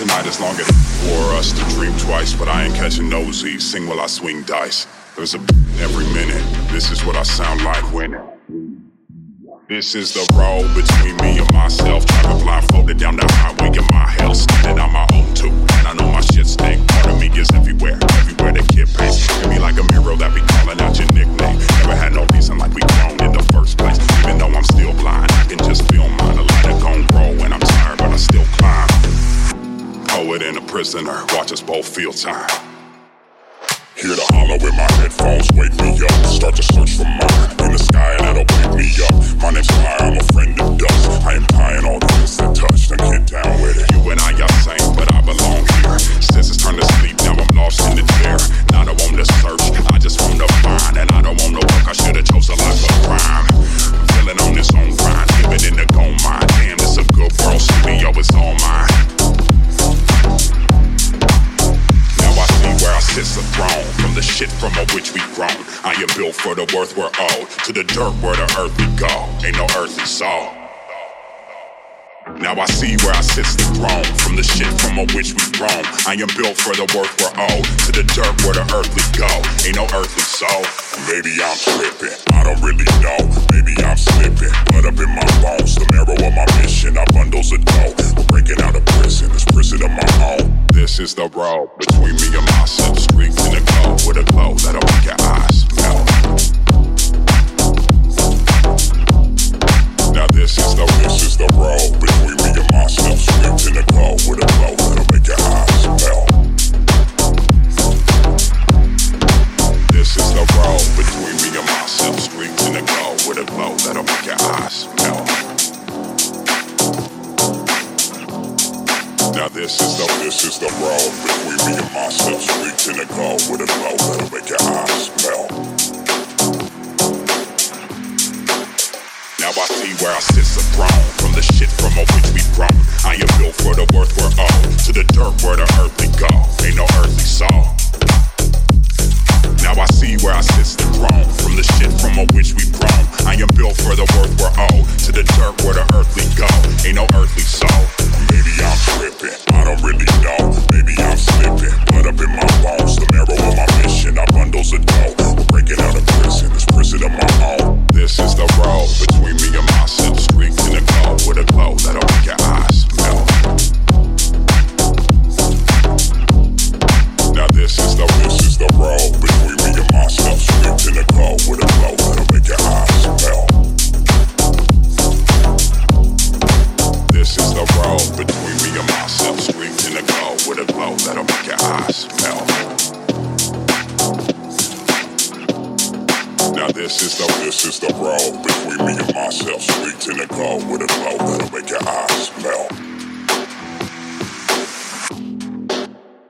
Tonight is long enough for us to dream twice, but I ain't catching nosies. Sing while I swing dice. There's a every minute. This is what I sound like when. This is the road between me and myself. Travel blindfolded down the highway in my hell. Standing on my Poet and a prisoner. Watch us both feel time. Hear the hollow in my headphones, From the shit from a which we grown I am built for the worth we're owed To the dirt where the earth we go. Ain't no earthly soul now I see where I sit the throne From the shit from a which we grown I am built for the worth we're owed To the dirt where the earthly go. Ain't no earthly soul Maybe I'm tripping, This is the road between me and myself Streaks in the glow with a glow that'll make your eyes Now this is the this is the road between me and myself. In the glow with a glow that'll make your eyes melt. Now I see where I sit the throne From the shit from a which we grown I am built for the worth we're owed. To the dirt where the earthly go. Ain't no earthly soul. Now I see where I sit the throne From the shit from a which we grown I am built for the worth we're owed. To the dirt where the earthly that'll make your eyes Now this is the this is the road between me and myself. In the glow with a glow